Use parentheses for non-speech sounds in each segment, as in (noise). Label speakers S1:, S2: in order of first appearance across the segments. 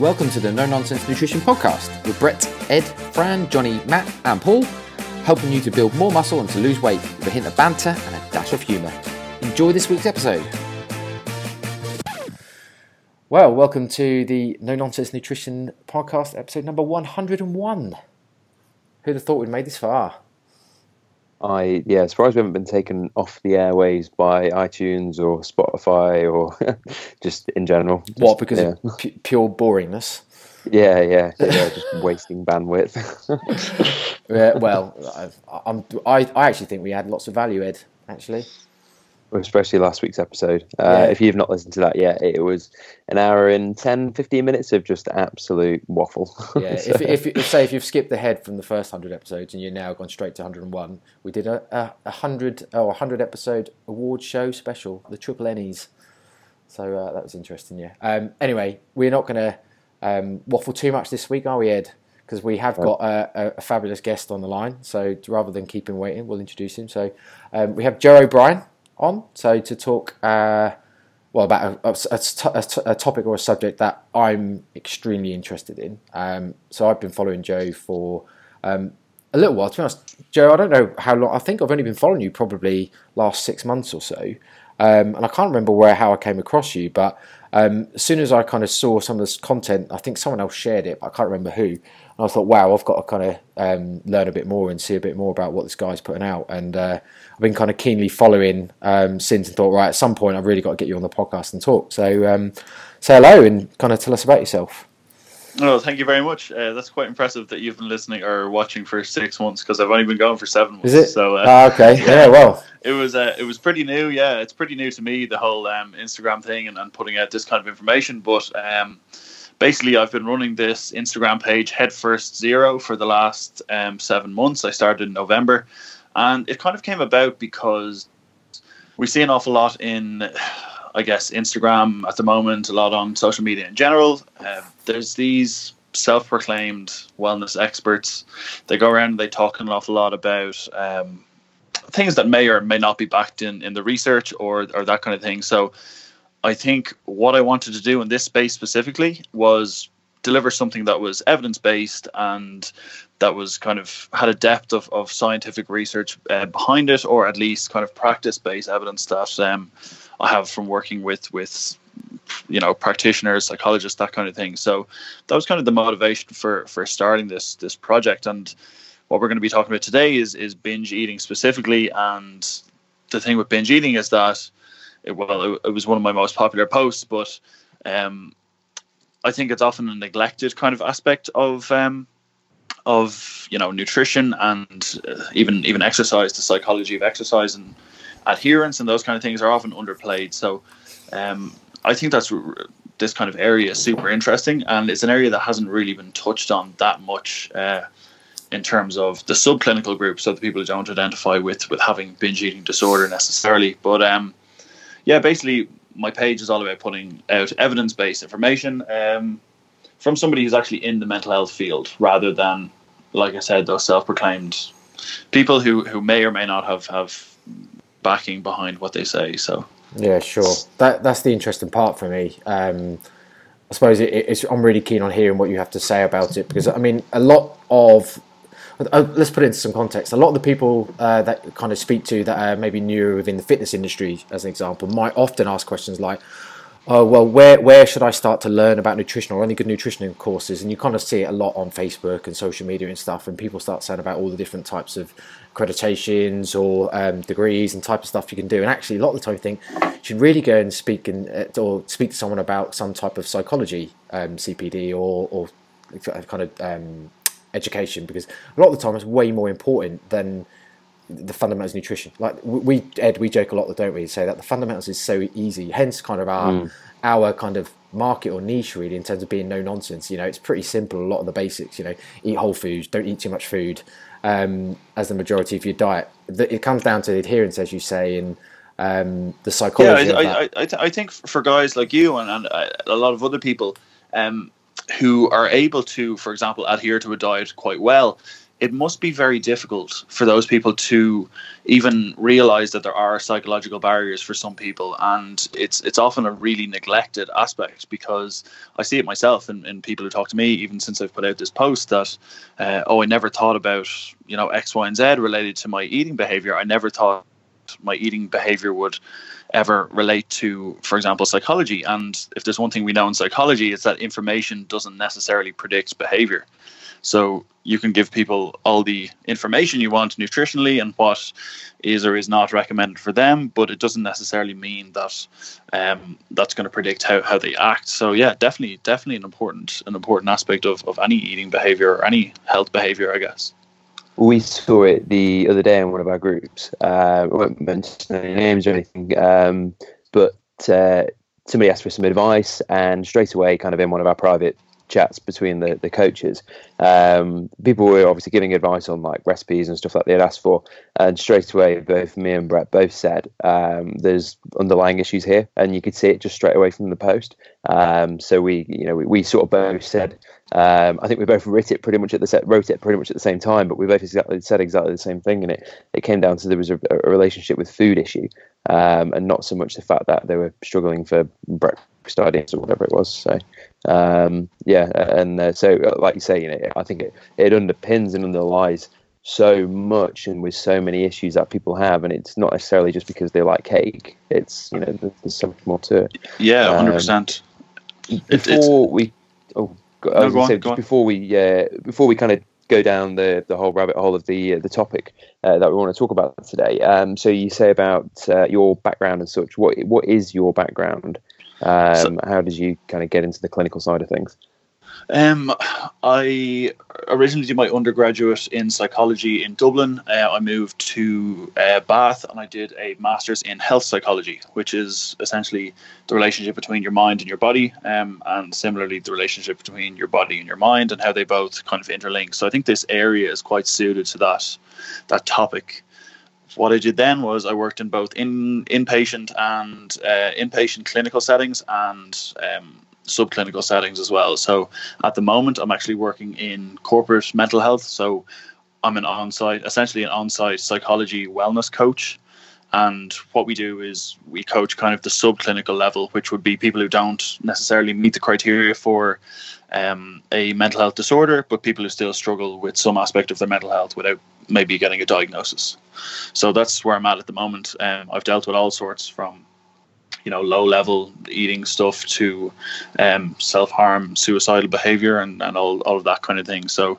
S1: Welcome to the No Nonsense Nutrition Podcast with Brett, Ed, Fran, Johnny, Matt, and Paul, helping you to build more muscle and to lose weight with a hint of banter and a dash of humour. Enjoy this week's episode. Well, welcome to the No Nonsense Nutrition Podcast, episode number 101. Who'd have thought we'd made this far?
S2: I yeah, as far as we haven't been taken off the airways by iTunes or Spotify or (laughs) just in general. Just,
S1: what because
S2: yeah.
S1: of pu- pure boringness?
S2: Yeah, yeah, (laughs) yeah, just wasting bandwidth.
S1: Yeah, well, I, I'm, I, I actually think we had lots of value, Ed. Actually,
S2: Especially last week's episode. Uh,
S1: Yeah.
S2: If you've not listened to that yet, it was an hour and 10, 15 minutes of just absolute waffle.
S1: yeah. (laughs)
S2: So-
S1: if, if, if say if you've skipped ahead from the first hundred episodes and you're now gone straight to 101, we did a a, a hundred oh a hundred episode award show special, the Triple Ennies. So uh, that was interesting, yeah. Um, anyway, we're not going to um, waffle too much this week, are we, Ed? Because we have got a, a, a fabulous guest on the line. So rather than keep him waiting, we'll introduce him. So um, we have Joe O'Brien on. So to talk, uh, well, about a topic or a subject that I'm extremely interested in. Um, so I've been following Joe for um, a little while. To be honest, Joe, I don't know how long. I think I've only been following you probably last six months or so. Um, and I can't remember where how I came across you, but um, as soon as I kind of saw some of this content, I think someone else shared it, but I can't remember who. And I thought, wow, I've got to kind of um, learn a bit more and see a bit more about what this guy's putting out. And uh, I've been kind of keenly following um, since and thought, right, at some point I've really got to get you on the podcast and talk. So um, say hello and kind of tell us about yourself.
S3: Oh, thank you very much. Uh, that's quite impressive that you've been listening or watching for six months because I've only been going for seven months.
S1: Is it?
S3: So uh,
S1: Ah, okay, yeah, well,
S3: it was uh, it was pretty new. Yeah, it's pretty new to me the whole um, Instagram thing and, and putting out this kind of information. But um, basically, I've been running this Instagram page Headfirst Zero for the last um, seven months. I started in November, and it kind of came about because we see an awful lot in. I guess Instagram at the moment, a lot on social media in general. Uh, there's these self-proclaimed wellness experts. They go around and they talk an awful lot about um, things that may or may not be backed in in the research or or that kind of thing. So I think what I wanted to do in this space specifically was deliver something that was evidence based and that was kind of had a depth of, of scientific research uh, behind it or at least kind of practice based evidence that um, I have from working with with you know practitioners psychologists that kind of thing. So that was kind of the motivation for for starting this this project. And what we're going to be talking about today is is binge eating specifically. And the thing with binge eating is that it, well it, it was one of my most popular posts but um I think it's often a neglected kind of aspect of um, of you know nutrition and uh, even even exercise, the psychology of exercise and adherence and those kind of things are often underplayed. So um, I think that's this kind of area is super interesting, and it's an area that hasn't really been touched on that much. Uh, in terms of the subclinical groups, so the people who don't identify with with having binge eating disorder necessarily, but um, yeah, basically my page is all about putting out evidence based information um, from somebody who's actually in the mental health field rather than, like I said, those self proclaimed people who, who may or may not have, have backing behind what they say. So,
S1: Yeah, sure. That that's the interesting part for me. Um, I suppose it, it's, I'm really keen on hearing what you have to say about it because I mean a lot of uh, let's put it into some context. A lot of the people uh, that kind of speak to that are maybe newer within the fitness industry, as an example, might often ask questions like, "Oh, well, where where should I start to learn about nutrition or any good nutrition courses?" And you kind of see it a lot on Facebook and social media and stuff. And people start saying about all the different types of accreditations or um, degrees and type of stuff you can do. And actually, a lot of the time, you think you should really go and speak and uh, or speak to someone about some type of psychology, um, CPD, or or kind of um, education because a lot of the time it's way more important than the fundamentals of nutrition. Like we, Ed, we joke a lot, don't we? Say that the fundamentals is so easy. Hence, kind of our our kind of market or niche really in terms of being no nonsense. You know, it's pretty simple. A lot of the basics. You know, eat whole foods, don't eat too much food. Um, as the majority of your diet, it comes down to the adherence, as you say, and um, the
S3: yeah,
S1: psychology. of
S3: I. I, I, th- I think for guys like you and, and uh, a lot of other people um, who are able to, for example, adhere to a diet quite well, it must be very difficult for those people to even realize that there are psychological barriers for some people. And it's it's often a really neglected aspect because I see it myself in, in people who talk to me even since I've put out this post that uh, oh I never thought about you know X Y and Z related to my eating behavior. I never thought my eating behavior would ever relate to for example psychology. And if there's one thing we know in psychology it's that information doesn't necessarily predict behavior so you can give people all the information you want nutritionally and what is or is not recommended for them, but it doesn't necessarily mean that um, that's going to predict how, how they act. So yeah, definitely, definitely an important an important aspect of, of any eating behavior or any health behavior, I guess.
S2: We saw it the other day in one of our groups. Uh, I won't mention any names or anything, um, but uh, somebody asked for some advice, and straight away, kind of in one of our private chats between the, the coaches. Um, people were obviously giving advice on like recipes and stuff that they had asked for, and straight away, both me and Brett both said um, there's underlying issues here, and you could see it just straight away from the post. Um, so we, you know, we, we, sort of both said. Um, I think we both wrote it pretty much at the set, wrote it pretty much at the same time, but we both exactly said exactly the same thing, and it it came down to there was a, a relationship with food issue, um, and not so much the fact that they were struggling for breakfast ideas or whatever it was. So um, yeah, and uh, so uh, like you say, you know, I think it, it underpins and underlies so much and with so many issues that people have, and it's not necessarily just because they like cake. It's you know, there's so much more to it.
S3: Yeah, hundred um, percent.
S2: Before we, oh, I was no, say, just before we, uh, before we kind of go down the, the whole rabbit hole of the uh, the topic uh, that we want to talk about today. Um, so you say about uh, your background and such. What what is your background? Um, so, how did you kind of get into the clinical side of things?
S3: Um, I originally did my undergraduate in psychology in Dublin. Uh, I moved to uh, Bath and I did a master's in health psychology, which is essentially the relationship between your mind and your body, um, and similarly the relationship between your body and your mind and how they both kind of interlink. So I think this area is quite suited to that that topic what I did then was I worked in both in inpatient and uh, inpatient clinical settings and um, subclinical settings as well. So at the moment, I'm actually working in corporate mental health. So I'm an on-site, essentially an on-site psychology wellness coach. And what we do is we coach kind of the subclinical level, which would be people who don't necessarily meet the criteria for um, a mental health disorder, but people who still struggle with some aspect of their mental health without maybe getting a diagnosis. So that's where I'm at at the moment. Um, I've dealt with all sorts from you know low level eating stuff to um, self harm, suicidal behavior, and, and all, all of that kind of thing. So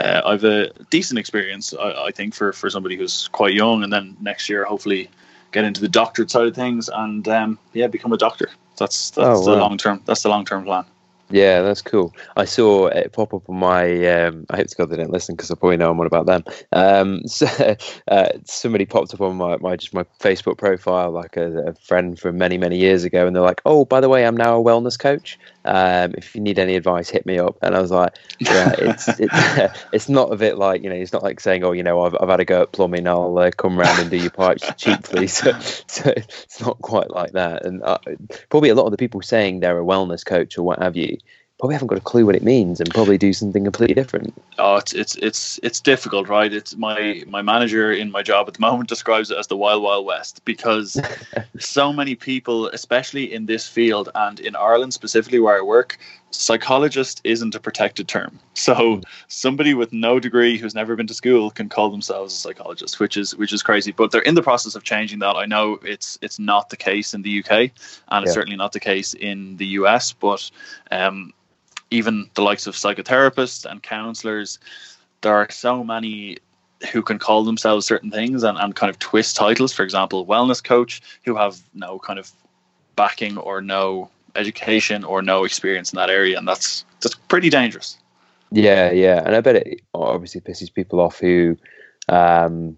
S3: uh, I've a decent experience, I, I, think, for for somebody who's quite young, and then next year hopefully get into the doctorate side of things and um, yeah, become a doctor. That's that's oh, wow. the long term. That's the long term plan.
S2: Yeah, that's cool. I saw it pop up on my. Um, I hope to God they didn't listen because I probably know more about them. Um, (laughs) so, uh, somebody popped up on my, my just my Facebook profile, like a, a, friend from many many years ago, and they're like, "Oh, by the way, I'm now a wellness coach. Um, if you need any advice, hit me up." And I was like, "Yeah, it's (laughs) it's, (laughs) it's not a bit like you know, it's not like saying, oh, you know, I've I've had a go at plumbing, I'll uh, come round and do your pipes (laughs) cheaply." So, so it's not quite like that. And uh, probably a lot of the people saying they're a wellness coach or what have you probably haven't got a clue what it means and probably do something completely different.
S3: Oh, it's it's it's it's difficult, right? It's my my manager in my job at the (laughs) moment describes it as the wild wild west because (laughs) so many people, especially in this field and in Ireland specifically where I work, psychologist isn't a protected term. So somebody with no degree who's never been to school can call themselves a psychologist, which is which is crazy. But they're in the process of changing that. I know it's it's not the case in the UK, and it's certainly not the case in the US. But um, even the likes of psychotherapists and counselors, there are so many who can call themselves certain things and, and kind of twist titles. For example, wellness coach, who have no kind of backing or no education or no experience in that area, and that's that's pretty dangerous.
S2: Yeah, yeah, and I bet it obviously pisses people off who um,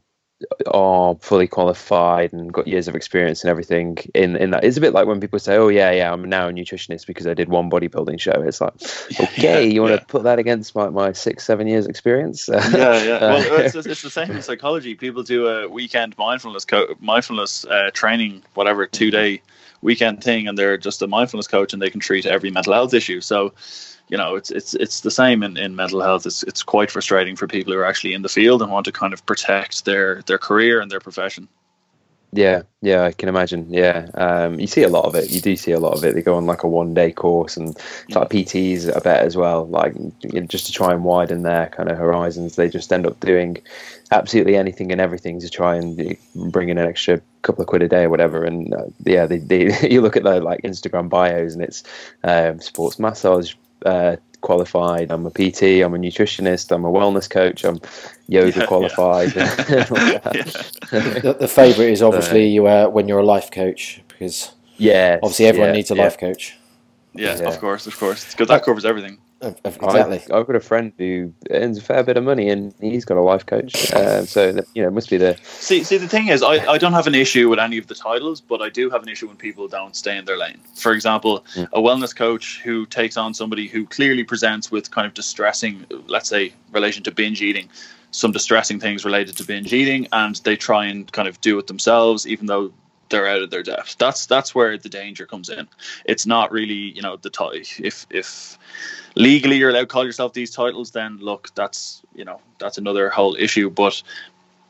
S2: are fully qualified and got years of experience and everything in in that. It's a bit like when people say, "Oh yeah, yeah, I'm now a nutritionist because I did one bodybuilding show." It's like, (laughs) okay, yeah, you want yeah. to put that against my, my six seven years experience? (laughs)
S3: yeah, yeah. Well, it's, it's, the same in psychology. People do a weekend mindfulness co- mindfulness uh, training, whatever, two day weekend thing and they're just a mindfulness coach and they can treat every mental health issue. So, you know, it's it's it's the same in, in mental health. It's it's quite frustrating for people who are actually in the field and want to kind of protect their their career and their profession.
S2: Yeah, yeah, I can imagine. Yeah, um, you see a lot of it. You do see a lot of it. They go on like a one day course, and like PTs, I bet as well. Like you know, just to try and widen their kind of horizons, they just end up doing absolutely anything and everything to try and bring in an extra couple of quid a day or whatever. And uh, yeah, they, they (laughs) you look at their like Instagram bios, and it's um, sports massage uh, qualified. I'm a PT. I'm a nutritionist. I'm a wellness coach. I'm yoga (laughs) yeah, qualified. (laughs) (laughs) Yeah.
S1: the, the favorite is obviously you uh, when you're a life coach because
S2: yeah,
S1: obviously everyone needs a life coach.
S3: Yeah, of course, of course. because. That covers everything.
S1: Exactly.
S2: I, have got a friend who earns a fair bit of money, and he's got a life coach. Uh, so that, you know, it must be the.
S3: See, see, the thing is, I, I don't have an issue with any of the titles, but I do have an issue when people don't stay in their lane. For example, mm. a wellness coach who takes on somebody who clearly presents with kind of distressing, let's say, relation to binge eating, some distressing things related to binge eating, and they try and kind of do it themselves, even though they're out of their depth. That's that's where the danger comes in. It's not really, you know, the t- if if legally you're allowed to call yourself these titles, then look, that's you know that's another whole issue. But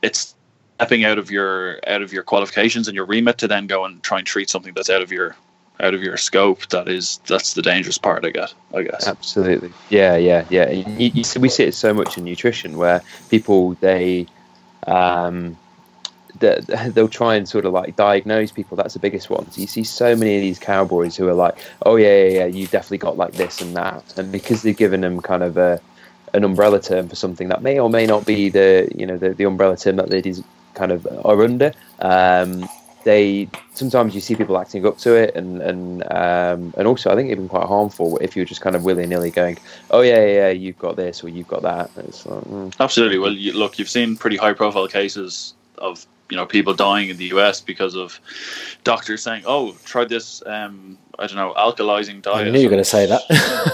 S3: it's stepping out of your out of your qualifications and your remit to then go and try and treat something that's out of your out of your scope. That is that's the dangerous part. I guess. I guess.
S2: Absolutely. Yeah, yeah, yeah. You, you, we see it so much in nutrition where people they. Um, they'll try and sort of like diagnose people. That's the biggest one. So you see so many of these cowboys who are like, "Oh yeah, yeah, yeah, you definitely got like this and that," and because they've given them kind of a an umbrella term for something that may or may not be the you know the, the umbrella term that they kind of are under. Um, they sometimes you see people acting up to it, and and um, and also I think even quite harmful if you're just kind of willy nilly going, oh yeah, yeah, you've got this or you've got that. Like,
S3: mm. Absolutely. Well, you, look, you've seen pretty high profile cases of you know people dying in the US because of doctors saying, "Oh, try this." Um, I don't know, alkalizing diet.
S1: I knew you were going to say that.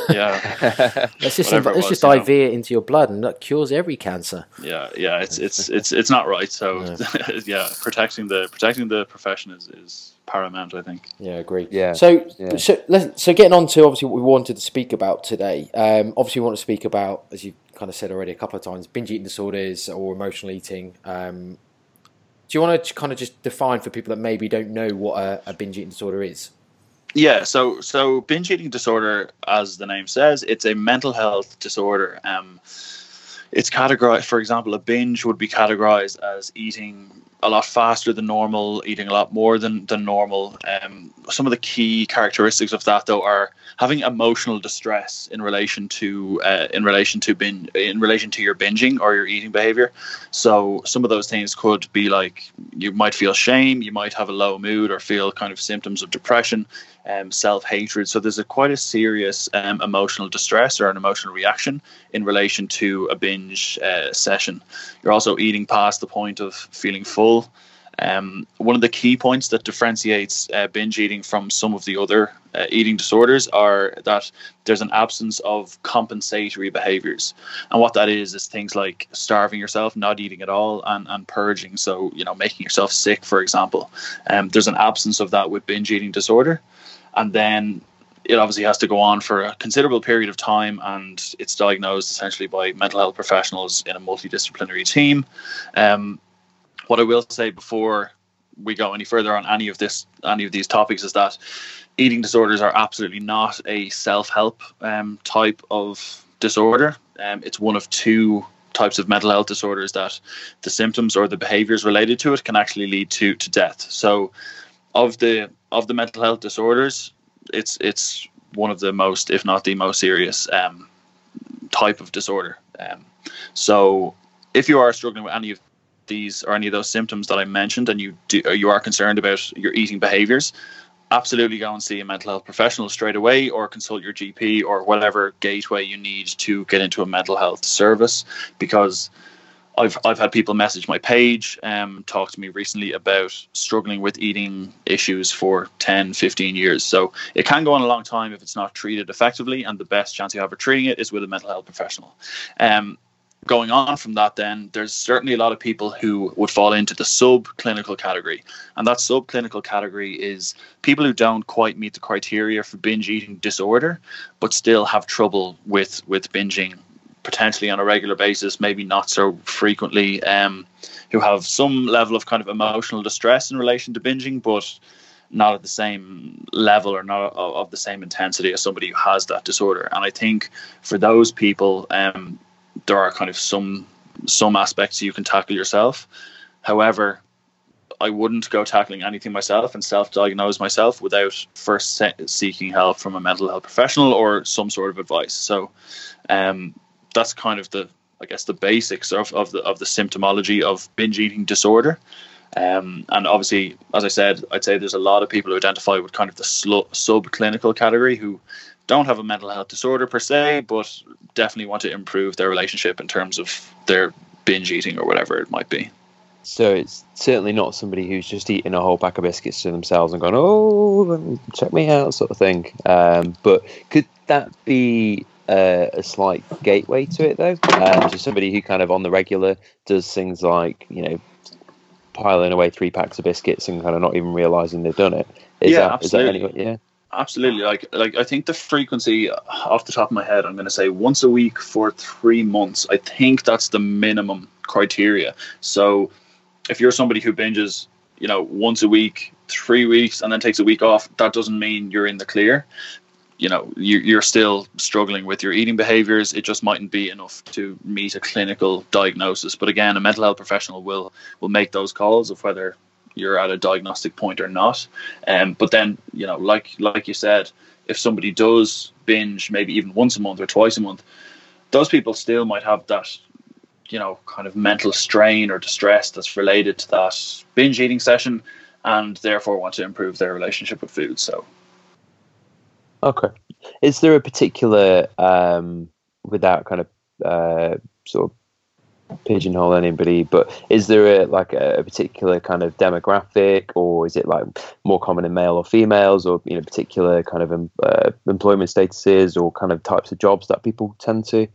S3: yeah, (laughs)
S1: let's just let's was, just IV it into your blood, and that cures every cancer.
S3: Yeah, yeah, it's it's it's it's not right. So (laughs) yeah, (laughs) yeah protecting the protecting the profession is is paramount. I think.
S1: Yeah, agree.
S2: Yeah.
S1: So
S2: yeah.
S1: so let's so getting on to obviously what we wanted to speak about today. Um, obviously, we want to speak about as you kind of said already a couple of times binge eating disorders or emotional eating. Um, do you want to kind of just define for people that maybe don't know what a, a binge eating disorder is?
S3: Yeah, so so binge eating disorder, as the name says, it's a mental health disorder. Um, it's categorized, for example, a binge would be categorized as eating a lot faster than normal, eating a lot more than, than normal. Um, some of the key characteristics of that, though, are having emotional distress in relation to uh, in relation to bin in relation to your binging or your eating behavior. So some of those things could be like you might feel shame, you might have a low mood, or feel kind of symptoms of depression um, self hatred. So there's a quite a serious um, emotional distress or an emotional reaction in relation to a binge uh, session. You're also eating past the point of feeling full. Um, one of the key points that differentiates uh, binge eating from some of the other uh, eating disorders are that there's an absence of compensatory behaviors. And what that is, is things like starving yourself, not eating at all, and, and purging. So, you know, making yourself sick, for example. Um, there's an absence of that with binge eating disorder and then it obviously has to go on for a considerable period of time and it's diagnosed essentially by mental health professionals in a multidisciplinary team. Um, what i will say before we go any further on any of this any of these topics is that eating disorders are absolutely not a self-help um, type of disorder. Um, it's one of two types of mental health disorders that the symptoms or the behaviors related to it can actually lead to to death. So of the of the mental health disorders, it's it's one of the most, if not the most serious um, type of disorder. Um, so, if you are struggling with any of these or any of those symptoms that I mentioned, and you do, you are concerned about your eating behaviors, absolutely go and see a mental health professional straight away, or consult your GP or whatever gateway you need to get into a mental health service, because I've I've had people message my page, um, talk to me recently about struggling with eating issues for 10, 15 years. So it can go on a long time if it's not treated effectively, and the best chance you have of treating it is with a mental health professional. Um, going on from that, then there's certainly a lot of people who would fall into the subclinical category. And that subclinical category is people who don't quite meet the criteria for binge eating disorder, but still have trouble with, with binging potentially on a regular basis, maybe not so frequently, um, who have some level of kind of emotional distress in relation to binging, but not at the same level or not of, the same intensity as somebody who has that disorder. And I think for those people, um, there are kind of some some aspects you can tackle yourself. However, I wouldn't go tackling anything myself and self-diagnose myself without first se- seeking help from a mental health professional or some sort of advice. So, um, that's kind of the, I guess, the basics of, of the of the symptomology of binge eating disorder. Um, and obviously, as I said, I'd say there's a lot of people who identify with kind of the sl- subclinical category who don't have a mental health disorder per se, but definitely want to improve their relationship in terms of their binge eating or whatever it might be.
S2: So it's certainly not somebody who's just eating a whole pack of biscuits to themselves and going, "Oh, check me out," sort of thing. Um, but could that be uh, a slight gateway to it, though? Um, to somebody who kind of on the regular does things like, you know, piling away three packs of biscuits and kind of not even realizing they've done it. Is
S3: yeah,
S2: that,
S3: absolutely.
S2: That any, yeah
S3: absolutely like like i think the frequency off the top of my head i'm going to say once a week for three months i think that's the minimum criteria so if you're somebody who binges you know once a week three weeks and then takes a week off that doesn't mean you're in the clear you know you're still struggling with your eating behaviors it just mightn't be enough to meet a clinical diagnosis but again a mental health professional will will make those calls of whether you're at a diagnostic point or not. Um, but then, you know, like like you said, if somebody does binge maybe even once a month or twice a month, those people still might have that, you know, kind of mental strain or distress that's related to that binge eating session, and therefore want to improve their relationship with food. So,
S2: okay, is there a particular um, without kind of uh, sort of pigeonhole anybody, but is there a like a particular kind of demographic, or is it like more common in male or females, or you know particular kind of um, uh, employment statuses, or kind of types of jobs that people tend to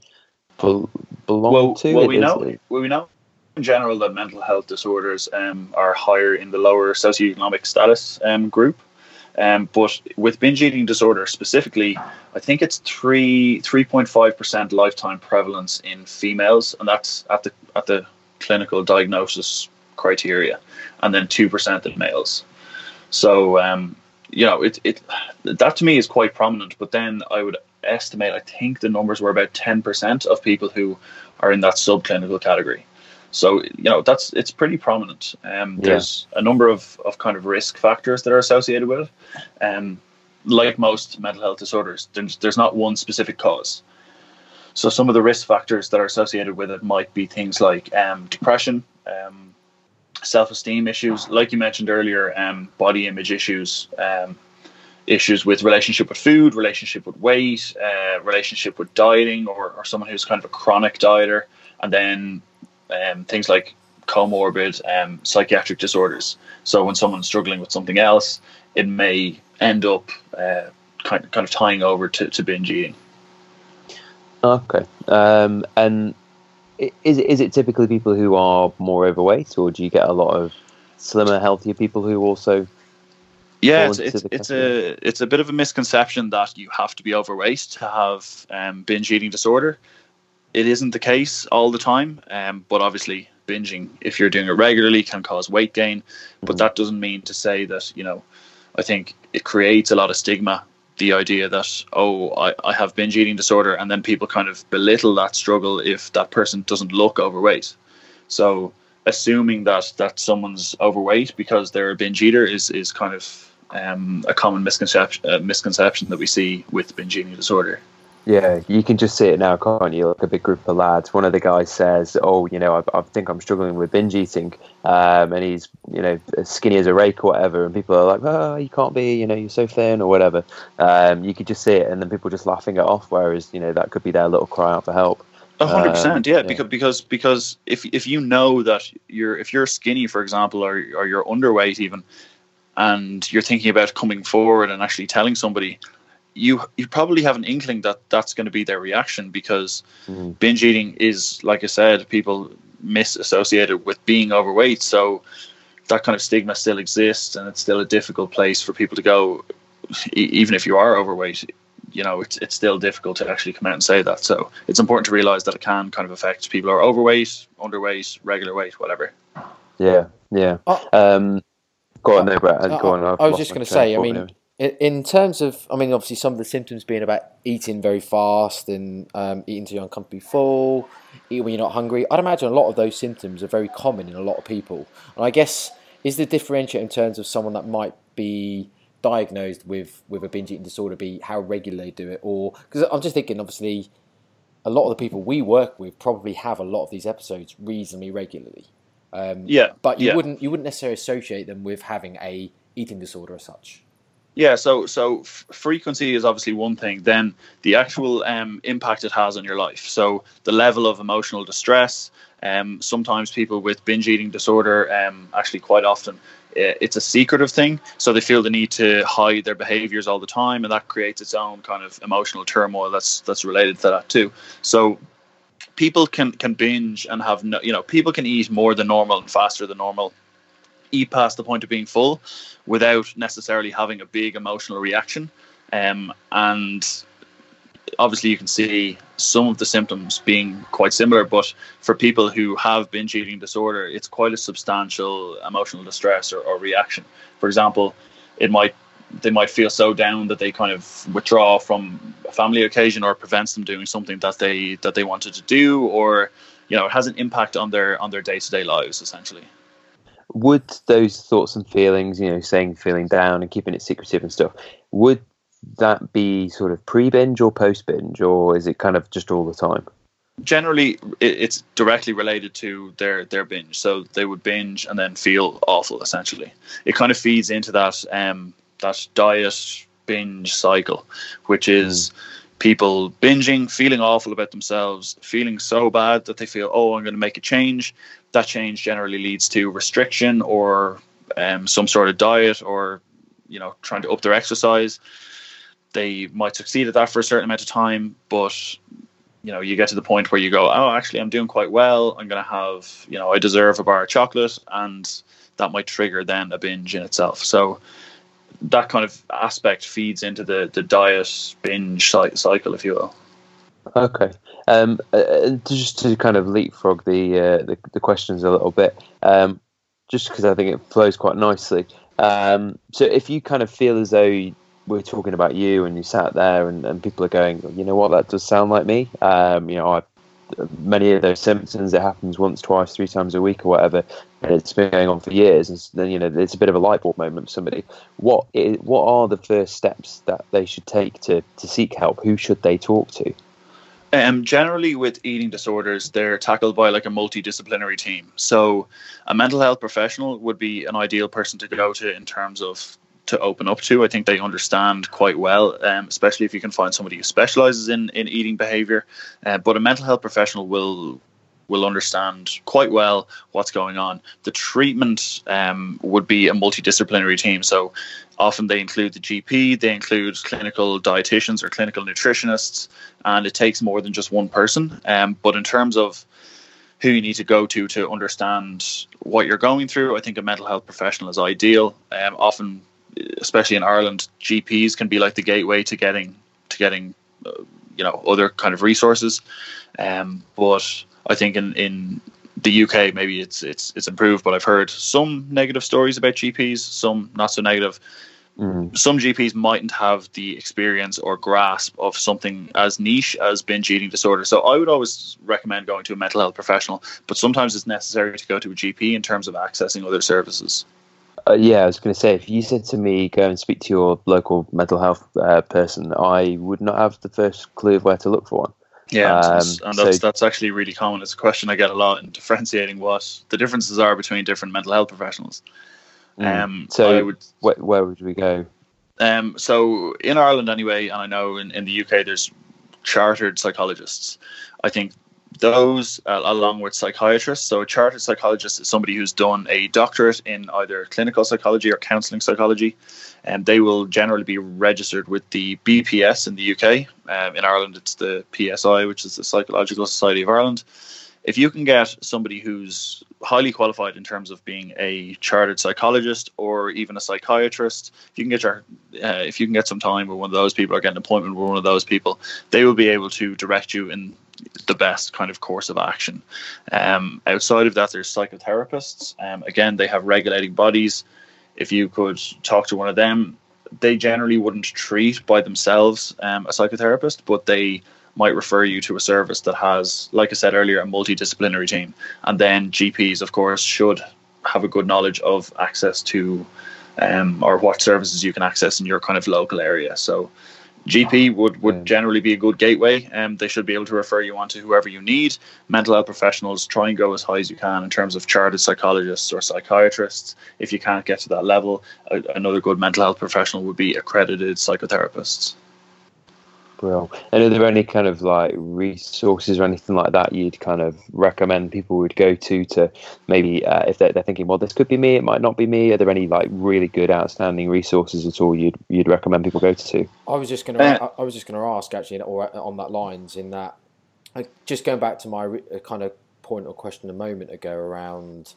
S2: belong
S3: well,
S2: to?
S3: Well, we know well, we know in general that mental health disorders um, are higher in the lower socioeconomic status um, group. Um, but with binge eating disorder specifically, I think it's three three point five percent lifetime prevalence in females, and that's at the at the clinical diagnosis criteria, and then two percent in males. So um, you know, it it that to me is quite prominent. But then I would estimate, I think the numbers were about ten percent of people who are in that subclinical category. So you know that's it's pretty prominent. Um, yeah. There's a number of, of kind of risk factors that are associated with it. Um, like most mental health disorders, there's, there's not one specific cause. So some of the risk factors that are associated with it might be things like um, depression, um, self-esteem issues, like you mentioned earlier, um, body image issues, um, issues with relationship with food, relationship with weight, uh, relationship with dieting, or, or someone who's kind of a chronic dieter, and then um, things like comorbid um, psychiatric disorders. So when someone's struggling with something else, it may end up uh, kind of, kind of tying over to, to binge eating.
S2: Okay, um, and is it, is it typically people who are more overweight, or do you get a lot of slimmer, healthier people who also?
S3: Yeah, it's it's, it's a it's a bit of a misconception that you have to be overweight to have um, binge eating disorder it isn't the case all the time. Um, but obviously, binging, if you're doing it regularly, can cause weight gain. But mm. that doesn't mean to say that, you know, I think it creates a lot of stigma. The idea that, oh, I, I have binge eating disorder, and then people kind of belittle that struggle if that person doesn't look overweight. So, assuming that, that someone's overweight because they're a binge eater is, is kind of um, a common misconception, uh, misconception that we see with binge eating disorder.
S2: Yeah, you can just see it now, can't you? Like a big group of lads. One of the guys says, "Oh, you know, I, I think I'm struggling with binge eating," um, and he's, you know, as skinny as a rake or whatever. And people are like, "Oh, you can't be, you know, you're so thin or whatever." Um, you could just see it, and then people just laughing it off. Whereas, you know, that could be their little cry out for help.
S3: A hundred percent, um, yeah. Because because because if if you know that you're if you're skinny, for example, or or you're underweight even, and you're thinking about coming forward and actually telling somebody you you probably have an inkling that that's going to be their reaction because
S2: Mm.
S3: binge eating is, like I said, people misassociated with being overweight. So that kind of stigma still exists, and it's still a difficult place for people to go. E- even if you are overweight, you know it's it's still difficult to actually come out and say that. So it's important to realize that it can kind of affect people who are overweight, underweight, regular weight, whatever.
S2: Yeah, yeah.
S1: Oh.
S2: Um, go on, there, Brett.
S1: I-
S2: Go on.
S1: I-
S2: I've
S1: I was just going to say, I mean,
S2: thought
S1: in, in terms of, I mean, obviously some of the symptoms being about eating very fast and um, eating till you're uncomfortably full, eating when you're not hungry. I'd imagine a lot of those symptoms are very common in a lot of people. And I guess is the differentiator in terms of someone that might be diagnosed with with a binge eating disorder be how regular they do it, or because I'm just thinking, obviously, a lot of the people we work with probably have a lot of these episodes reasonably regularly. Um,
S3: Yeah,
S1: but you
S3: yeah.
S1: wouldn't you wouldn't necessarily associate them with having a eating disorder as such.
S3: Yeah, so so f- frequency is obviously one thing. Then the actual um, impact it has on your life. So the level of emotional distress. Um, sometimes people with binge eating disorder, um, actually quite often, uh, it's a secretive thing. So they feel the need to hide their behaviors all the time, and that creates its own kind of emotional turmoil. That's that's related to that too. So people can can binge and have no, you know, people can eat more than normal and faster than normal, eat past the point of being full without necessarily having a big emotional reaction. Um, and obviously, you can see some of the symptoms being quite similar, but for people who have binge eating disorder, it's quite a substantial emotional distress or, or reaction. For example, it might they might feel so down that they kind of withdraw from a family occasion or prevents them doing something that they that they wanted to do or you know it has an impact on their on their day-to-day lives essentially
S2: would those thoughts and feelings, you know, saying feeling down and keeping it secretive and stuff, would that be sort of pre binge or post binge, or is it kind of just all the time?
S3: generally it's directly related to their their binge so they would binge and then feel awful essentially it kind of feeds into that um that diet binge cycle which is people binging feeling awful about themselves feeling so bad that they feel oh i'm going to make a change. That change generally leads to restriction or um, some sort of diet or you know trying to up their exercise. They might succeed at that for a certain amount of time but you know you get to the point where you go oh actually i'm doing quite well. I'm going to have you know i deserve a bar of chocolate and that might trigger then a binge in itself. So that kind of aspect feeds into the the diet binge cycle if you will
S2: Okay. Um, uh, uh, just to kind of leapfrog the uh, the, the questions a little bit, um, just because I think it flows quite nicely. Um, so if you kind of feel as though we're talking about you and you sat there and, and people are going, you know what, that does sound like me. Um, you know, I many of those symptoms it happens once, twice, three times a week or whatever, and it's been going on for years. And then you know, it's a bit of a light bulb moment for somebody. What is, what are the first steps that they should take to to seek help? Who should they talk to?
S3: Um, generally, with eating disorders, they're tackled by like a multidisciplinary team. So, a mental health professional would be an ideal person to go to in terms of to open up to. I think they understand quite well, um, especially if you can find somebody who specializes in in eating behavior. Uh, but a mental health professional will will understand quite well what's going on. The treatment um, would be a multidisciplinary team. So often they include the GP, they include clinical dietitians or clinical nutritionists, and it takes more than just one person. Um, but in terms of who you need to go to to understand what you're going through, I think a mental health professional is ideal. Um, often, especially in Ireland, GPs can be like the gateway to getting to getting uh, you know other kind of resources. Um, but I think in, in the UK maybe it's it's it's improved, but I've heard some negative stories about GPs, some not so negative.
S2: Mm.
S3: Some GPs mightn't have the experience or grasp of something as niche as binge eating disorder. So I would always recommend going to a mental health professional, but sometimes it's necessary to go to a GP in terms of accessing other services.
S2: Uh, yeah, I was going to say, if you said to me, go and speak to your local mental health uh, person, I would not have the first clue of where to look for one.
S3: Yeah, and-
S2: Um,
S3: and that's
S2: so-
S3: that's actually really common. It's a question I get a lot in differentiating what the differences are between different mental health professionals.
S2: Mm.
S3: Um,
S2: So-
S3: I would
S2: Where, where would we go?
S3: Um, so in Ireland anyway, and I know in, in the UK there's chartered psychologists. I think those uh, along with psychiatrists. So a chartered psychologist is somebody who's done a doctorate in either clinical psychology or counselling psychology, and they will generally be registered with the BPS in the UK. Um, in Ireland, it's the PSI, which is the Psychological Society of Ireland. If you can get somebody who's highly qualified in terms of being a chartered psychologist or even a psychiatrist, if you can get your, uh, if you can get some time with one of those people or get an appointment with one of those people, they will be able to direct you in the best kind of course of action. Um, outside of that, there's psychotherapists. Um, again, they have regulating bodies. If you could talk to one of them, they generally wouldn't treat by themselves um, a psychotherapist, but they might refer you to a service that has, like I said earlier, a multidisciplinary team. And then GPs, of course, should have a good knowledge of access to um, or what services you can access in your kind of local area. So GP would, would generally be a good gateway, and um, they should be able to refer you on to whoever you need. Mental health professionals try and go as high as you can in terms of chartered psychologists or psychiatrists. If you can't get to that level, another good mental health professional would be accredited psychotherapists.
S2: Well, and are there any kind of like resources or anything like that you'd kind of recommend people would go to to maybe uh, if they're, they're thinking, well, this could be me, it might not be me. Are there any like really good, outstanding resources at all you'd you'd recommend people go to?
S1: I was just going to I was just going to ask actually, or on that lines, in that, just going back to my uh, kind of point or question a moment ago around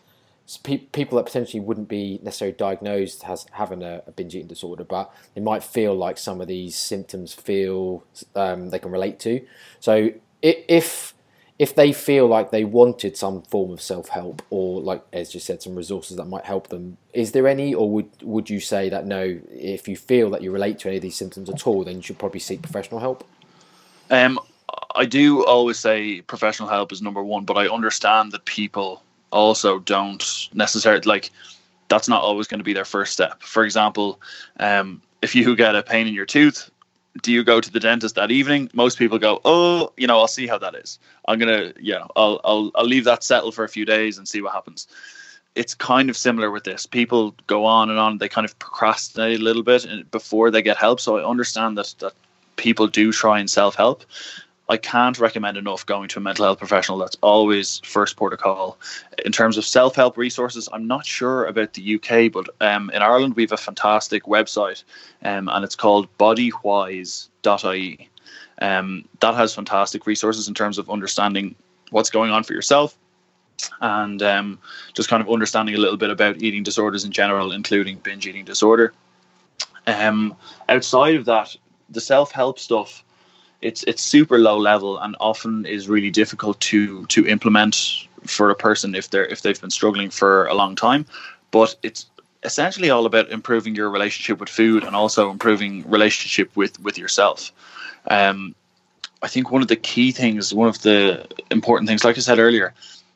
S1: people that potentially wouldn't be necessarily diagnosed as having a, a, binge eating disorder, but they might feel like some of these symptoms feel um, they can relate to. So if if they feel like they wanted some form of self help or like as just said, some resources that might help them, is there any, or would would you say that no? If you feel that you relate to any of these symptoms at all, then you should probably seek professional help.
S3: Um, I do always say professional help is number one, but I understand that people also don't necessarily like that's not always going to be their first step. For example, um, if you get a pain in your tooth, do you go to the dentist that evening? Most people go, oh, you know, I'll see how that is. I'm gonna, know, I'll I'll I'll leave that settle for a few days and see what happens. It's kind of similar with this. People go on and on. They kind of procrastinate a little bit before they get help. So I understand that that people do try and self help, I can't recommend enough going to a mental health professional. That's always first protocol. In terms of self help resources, I'm not sure about the UK, but um, in Ireland we have a fantastic website, um, and it's called bodywhys.ie. Um, that has fantastic resources in terms of understanding what's going on for yourself and um, just kind of understanding a little bit about eating disorders in general, including binge eating disorder. Um, outside of that, the self help stuff it's it's super low level and often is really difficult to to implement for a person if they're if they've been struggling for a long time. But it's essentially all about improving your relationship with food and also improving relationship with with yourself. Um, I think one of the key things, one of the important things, like I said earlier,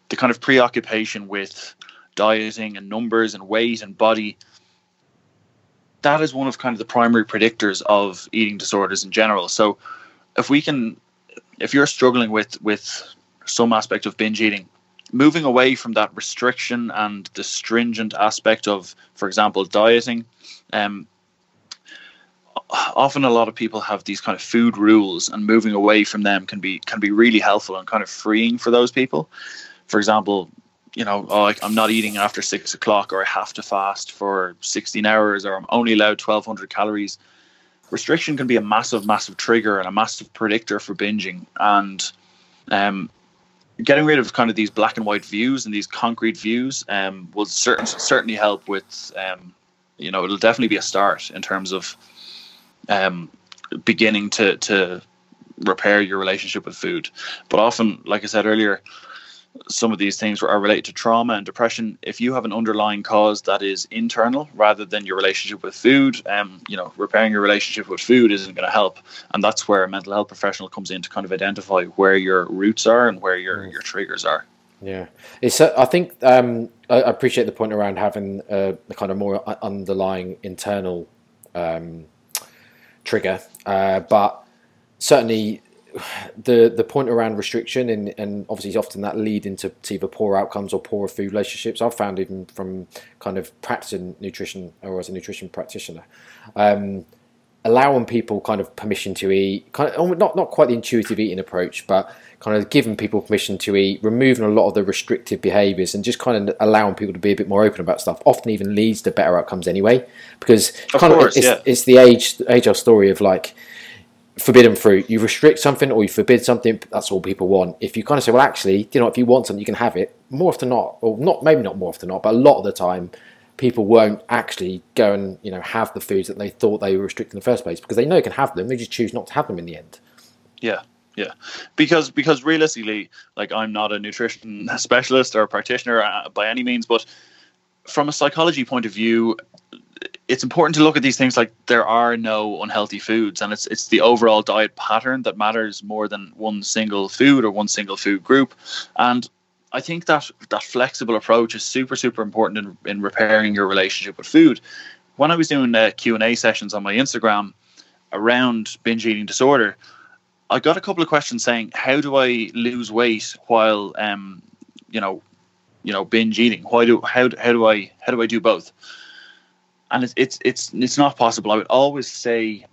S3: the kind of preoccupation with dieting and numbers and weight and body that is one of kind of the primary predictors of eating disorders in general. So if we can, if you're struggling with with some aspect of binge eating, moving away from that restriction and the stringent aspect of, for example, dieting, um, often a lot of people have these kind of food rules, and moving away from them can be can be really helpful and kind of freeing for those people. For example, you know, oh, I'm not eating after six o'clock, or I have to fast for 16 hours, or I'm only allowed 1,200 calories restriction can be a massive, massive trigger and a massive predictor for binging. And um, getting rid of kind of these black and white views and these concrete views um, will certain, certainly help with, um, you know, it'll definitely be a start in terms of um, beginning to, to repair your relationship with food. But often, like I said earlier, some of these things are related to trauma and depression. If you have an underlying cause that is internal rather than your relationship with food, um, you know, repairing your relationship with food isn't going to help. And that's where a mental health professional comes in to kind of identify where your roots are and where your, mm. your triggers are.
S1: Yeah, it's. Uh, I think um, I appreciate the point around having a, a kind of more underlying internal um, trigger, uh, but certainly (sighs) the the point around restriction and, and obviously often that lead into either poor outcomes or poorer food relationships. I've found even from kind of practicing nutrition or as a nutrition practitioner. Um, allowing people kind of permission to eat, kind of not not quite the intuitive eating approach, but kind of giving people permission to eat, removing a lot of the restrictive behaviours, and just kind of allowing people to be a bit more open about stuff. Often even leads to better outcomes anyway, because
S3: Of
S1: kind
S3: course,
S1: of it's,
S3: yeah.
S1: it's the age age old story of like forbidden fruit. You restrict something or you forbid something. That's all people want. If you kind of say, well, actually, you know, if you want something, you can have it. More often not, or not, maybe not more often not, but a lot of the time, people won't actually go and you know have the foods that they thought they were restricting in the first place because they know they can have them. They just choose not to have them in the end.
S3: Yeah, yeah. Because because realistically, like I'm not a nutrition specialist or a practitioner uh, by any means, but from a psychology point of view, it's important to look at these things like there are no unhealthy foods, and it's it's the overall diet pattern that matters more than one single food or one single food group, and. I think that that flexible approach is super super important in, in repairing your relationship with food. When I was doing uh, Q and A sessions on my Instagram around binge eating disorder, I got a couple of questions saying, "How do I lose weight while, um, you know, you know, binge eating? Why do how how do I how do I do both?" And it's it's it's it's not possible. I would always say,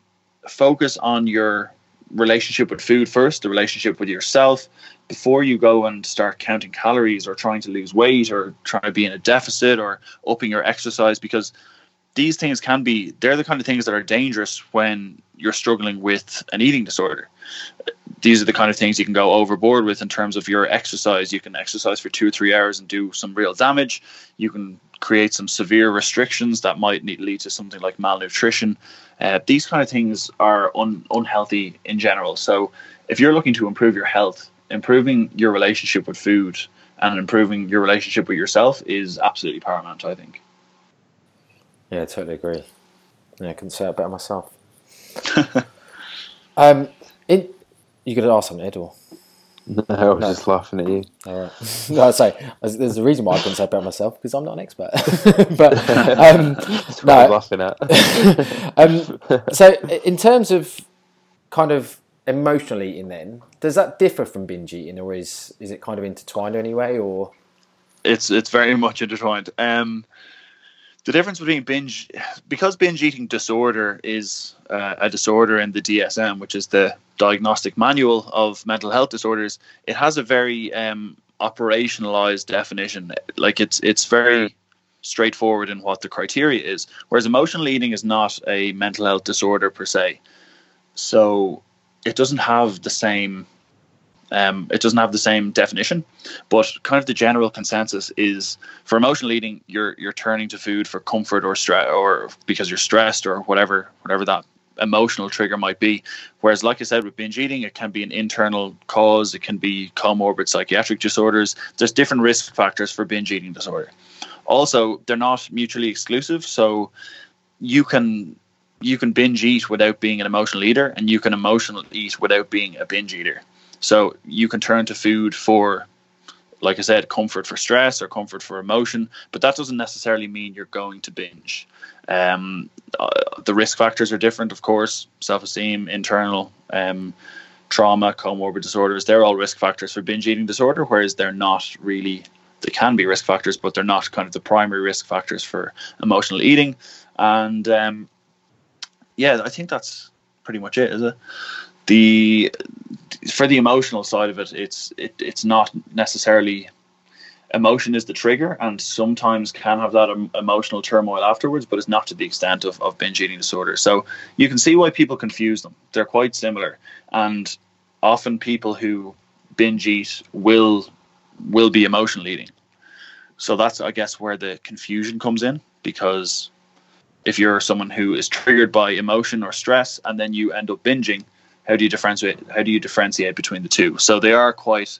S3: focus on your relationship with food first, the relationship with yourself, before you go and start counting calories or trying to lose weight or trying to be in a deficit or upping your exercise because these things can be they're the kind of things that are dangerous when you're struggling with an eating disorder these are the kind of things you can go overboard with in terms of your exercise. You can exercise for two or three hours and do some real damage. You can create some severe restrictions that might need, lead to something like malnutrition. Uh, these kind of things are un, unhealthy in general. So if you're looking to improve your health improving your relationship with food and improving your relationship with yourself is absolutely paramount i think.
S1: Yeah, I totally agree. Yeah, I couldn't say it better myself. (laughs) um, you could ask something, Ed, or (laughs)
S2: No, I was just laughing at you.
S1: all right. (laughs) no, I'd say there's a reason why I couldn't say about myself because I'm not an expert. (laughs) but um,
S2: That's what I was
S1: no,
S2: laughing at.
S1: um, so in terms of kind of emotional eating, then does that differ from binge eating, or is is it kind of intertwined anyway, or
S3: it's it's very much intertwined. Um, the difference between binge, because binge eating disorder is uh, a disorder in the DSM, which is the Diagnostic Manual of Mental Health Disorders, it has a very um, operationalized definition. Like it's it's very straightforward in what the criteria is. Whereas emotional eating is not a mental health disorder per se, so it doesn't have the same um, it doesn't have the same definition, but kind of the general consensus is for emotional eating, you're you're turning to food for comfort or stress, or because you're stressed or whatever whatever that emotional trigger might be. Whereas, like I said, with binge eating, it can be an internal cause, it can be comorbid psychiatric disorders. There's different risk factors for binge eating disorder. Also, they're not mutually exclusive, so you can you can binge eat without being an emotional eater, and you can emotional eat without being a binge eater. So you can turn to food for, like I said, comfort for stress or comfort for emotion, but that doesn't necessarily mean you're going to binge. Um, uh, the risk factors are different, of course. Self-esteem, internal um, trauma, comorbid disorders. They're all risk factors for binge eating disorder, whereas they're not really. They can be risk factors, but they're not kind of the primary risk factors for emotional eating. And um, yeah, I think that's pretty much it. Is it? The for the emotional side of it, it's it, it's not necessarily emotion is the trigger, and sometimes can have that um, emotional turmoil afterwards, but it's not to the extent of, of binge eating disorder. So you can see why people confuse them. They're quite similar, and often people who binge eat will will be emotional eating. So that's I guess where the confusion comes in because if you're someone who is triggered by emotion or stress and then you end up binging, how do you differentiate how do you differentiate between the two? So they are quite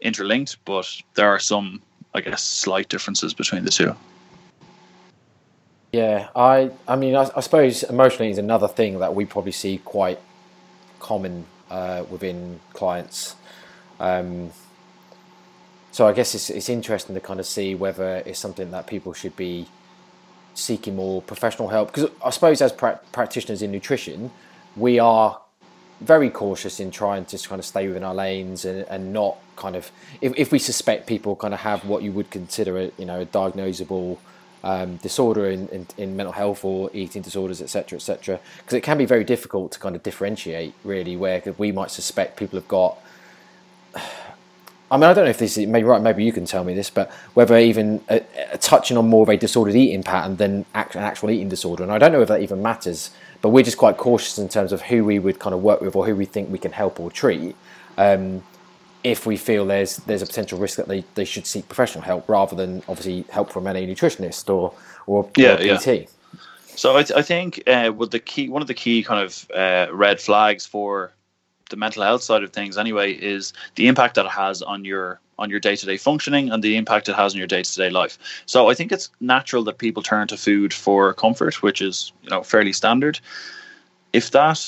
S3: interlinked, but there are some I guess slight differences between the two.
S1: Yeah, I I mean I, I suppose emotionally is another thing that we probably see quite common uh, within clients. Um, so I guess it's it's interesting to kind of see whether it's something that people should be seeking more professional help because I suppose as pra- practitioners in nutrition, we are very cautious in trying to kind of stay within our lanes and, and not kind of if, if we suspect people kind of have what you would consider a you know a diagnosable um, disorder in, in, in, mental health or eating disorders, etc., etc. Because it can be very difficult to kind of differentiate, really, where we might suspect people have got. (sighs) I mean, I don't know if this is maybe right. Maybe you can tell me this, but whether even a touching on more of a disordered eating pattern than act, an actual eating disorder, and I don't know if that even matters. But we're just quite cautious in terms of who we would kind of work with or who we think we can help or treat. Um, if we feel there's there's a potential risk that they, they should seek professional help rather than obviously help from any nutritionist or or,
S3: yeah,
S1: or PT.
S3: Yeah. So I, th- I think uh, with the key one of the key kind of uh, red flags for the mental health side of things anyway is the impact that it has on your on your day-to-day functioning and the impact it has on your day-to-day life. So I think it's natural that people turn to food for comfort, which is you know fairly standard. If that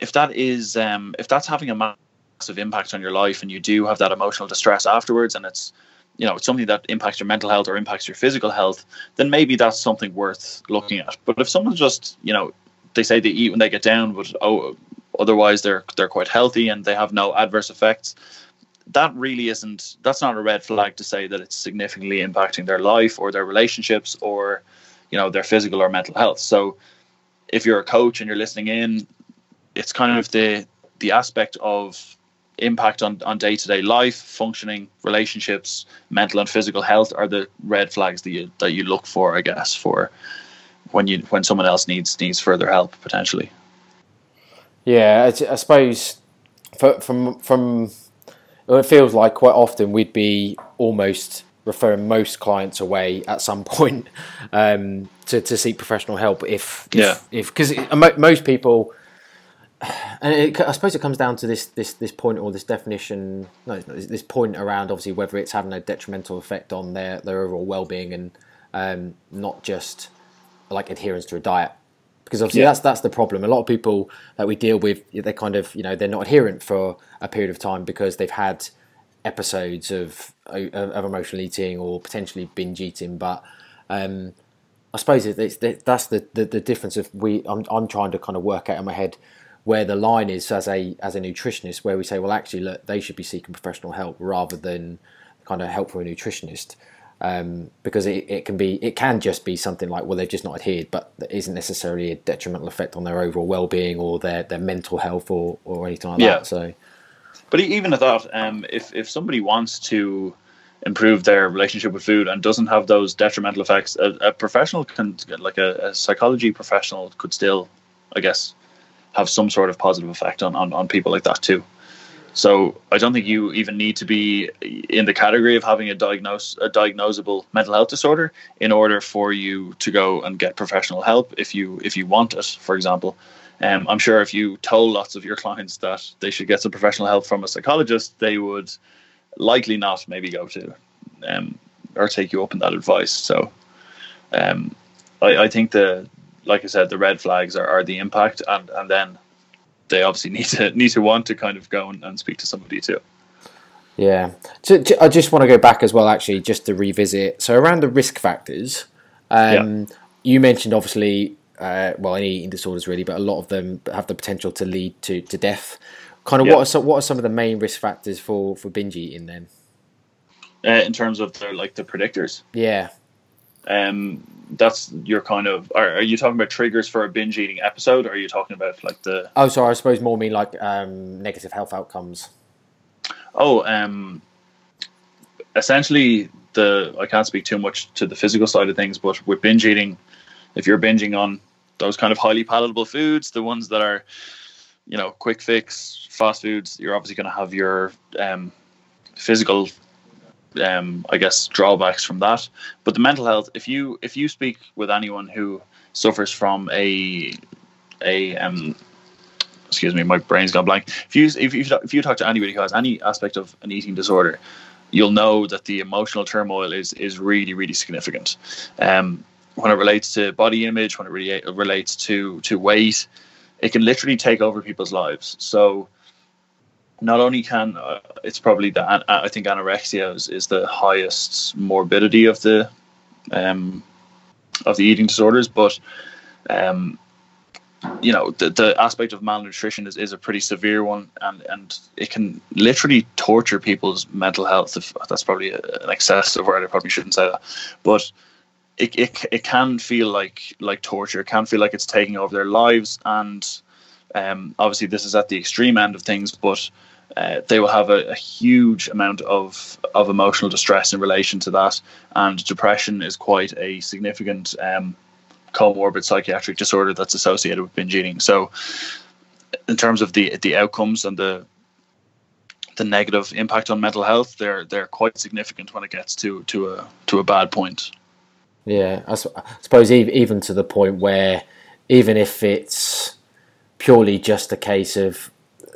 S3: if that is um, if that's having a massive impact on your life and you do have that emotional distress afterwards and it's you know it's something that impacts your mental health or impacts your physical health then maybe that's something worth looking at but if someone's just you know they say they eat when they get down but oh otherwise they're they're quite healthy and they have no adverse effects. That really isn't that's not a red flag to say that it's significantly impacting their life or their relationships or you know their physical or mental health. So if you're a coach and you're listening in it's kind of the the aspect of impact on, on day-to-day life functioning relationships mental and physical health are the red flags that you that you look for i guess for when you when someone else needs needs further help potentially
S1: yeah i, I suppose for, from from it feels like quite often we'd be almost referring most clients away at some (laughs) point um, to, to seek professional help if, if
S3: yeah
S1: if because most people and it, I suppose it comes down to this this this point or this definition, no, this point around obviously whether it's having a detrimental effect on their their overall well being and um, not just like adherence to a diet. Because obviously yeah. that's that's the problem. A lot of people that we deal with, they're kind of you know they're not adherent for a period of time because they've had episodes of of, of emotional eating or potentially binge eating, but um, I suppose it's, it's, that's the, the, the difference of we. I'm I'm trying to kind of work out in my head where the line is as a as a nutritionist, where we say, well, actually, look, they should be seeking professional help rather than kind of help from a nutritionist, um, because it, it can be it can just be something like, well, they've just not adhered, but there isn't necessarily a detrimental effect on their overall well being or their their mental health or or anything like yeah. that. So,
S3: but even at that, um, if if somebody wants to improve their relationship with food and doesn't have those detrimental effects, a, a professional can like a, a psychology professional could still, I guess, have some sort of positive effect on, on, on people like that too. So I don't think you even need to be in the category of having a diagnose a diagnosable mental health disorder in order for you to go and get professional help if you if you want it, for example. Um, I'm sure if you told lots of your clients that they should get some professional help from a psychologist, they would likely not maybe go to um, or take you up on that advice. So um, I, I think the like I said, the red flags are, are the impact, and and then they obviously (laughs) need to need to want to kind of go and, and speak to somebody too.
S1: Yeah, so, I just want to go back as well, actually, just to revisit. So around the risk factors, um, yeah. you mentioned obviously, uh, well, any eating disorders really, but a lot of them have the potential to lead to, to death. Kind of, yeah. what are some, what are some of the main risk factors for for binge eating then?
S3: Uh, in terms of the like the predictors,
S1: yeah.
S3: Um, that's your kind of are, are, you talking about triggers for a binge eating episode or are you talking about like the
S1: oh sorry i suppose more mean like um, negative health outcomes.
S3: Oh um essentially the i can't speak too much to the physical side of things but with binge eating if you're binging on those kind of highly palatable foods the ones that are you know quick fix fast foods you're obviously going to have your um, physical um, I guess drawbacks from that. But the mental health, if you if you speak with anyone who suffers from a a um, excuse me, my brain's gone blank. If you if you if you talk to anybody who has any aspect of an eating disorder, you'll know that the emotional turmoil is is really really significant. Um, when it relates to body image, when it really relates to to weight, it can literally take over people's lives. So not only can uh, it's probably that I think anorexia is, is the highest morbidity of the um, of the eating disorders, but um, you know the, the aspect of malnutrition is, is a pretty severe one, and and it can literally torture people's mental health. If that's probably an excessive word, I probably shouldn't say that, but it, it, it can feel like like torture. It can feel like it's taking over their lives, and um, obviously this is at the extreme end of things, but uh, they will have a, a, huge amount of of emotional distress in relation to that, and depression is quite a significant um, comorbid psychiatric disorder that's associated with binge eating. So, in terms of the the outcomes and the the negative impact on mental health, they're they're quite significant when it gets to to a to a bad point.
S1: Yeah, I, suppose even even to the point where even if it's purely just a case of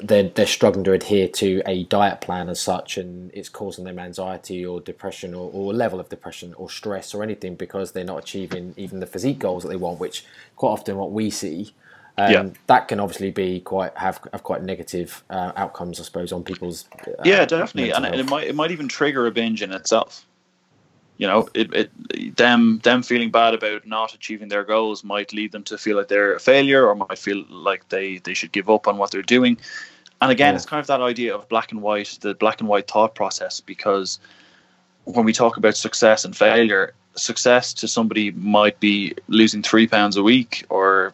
S1: they're, they're struggling to adhere to a diet plan as such and it's causing them anxiety or depression or, or level of depression or stress or anything because they're not achieving even the physique goals that they want which quite often what we see um, yeah. that can obviously be quite have, have quite negative uh, outcomes I suppose on people's
S3: uh, yeah definitely and it might it might even trigger a binge in itself you know, it, it them them feeling bad about not achieving their goals might lead them to feel like they're a failure or might feel like they they should give up on what they're doing. And again, yeah. it's kind of that idea of black and white, the black and white thought process, because when we talk about success and failure, success to somebody might be losing three pounds a week or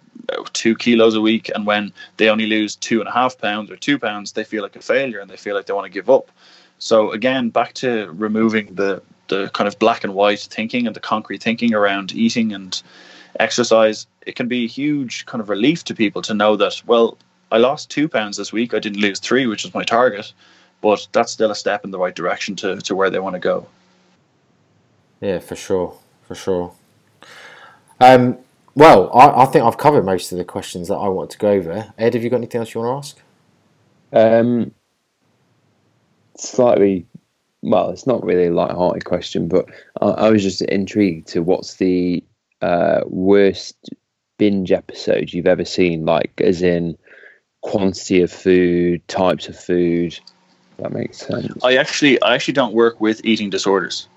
S3: two kilos a week, and when they only lose two and a half pounds or two pounds, they feel like a failure and they feel like they want to give up. So again, back to removing the the kind of black and white thinking and the concrete thinking around eating and exercise, it can be a huge kind of relief to people to know that, well, I lost two pounds this week. I didn't lose three, which is my target, but that's still a step in the right direction to, to where they want to go.
S1: Yeah, for sure. For sure. Um, well, I, I, think I've covered most of the questions that I wanted to go over. Ed, have you got anything else you want to ask?
S2: Um, slightly well, it's not really a light-hearted question, but I, I was just intrigued to what's the uh, worst binge episode you've ever seen, like as in quantity of food, types of food. That makes sense.
S3: I actually, I actually don't work with eating disorders.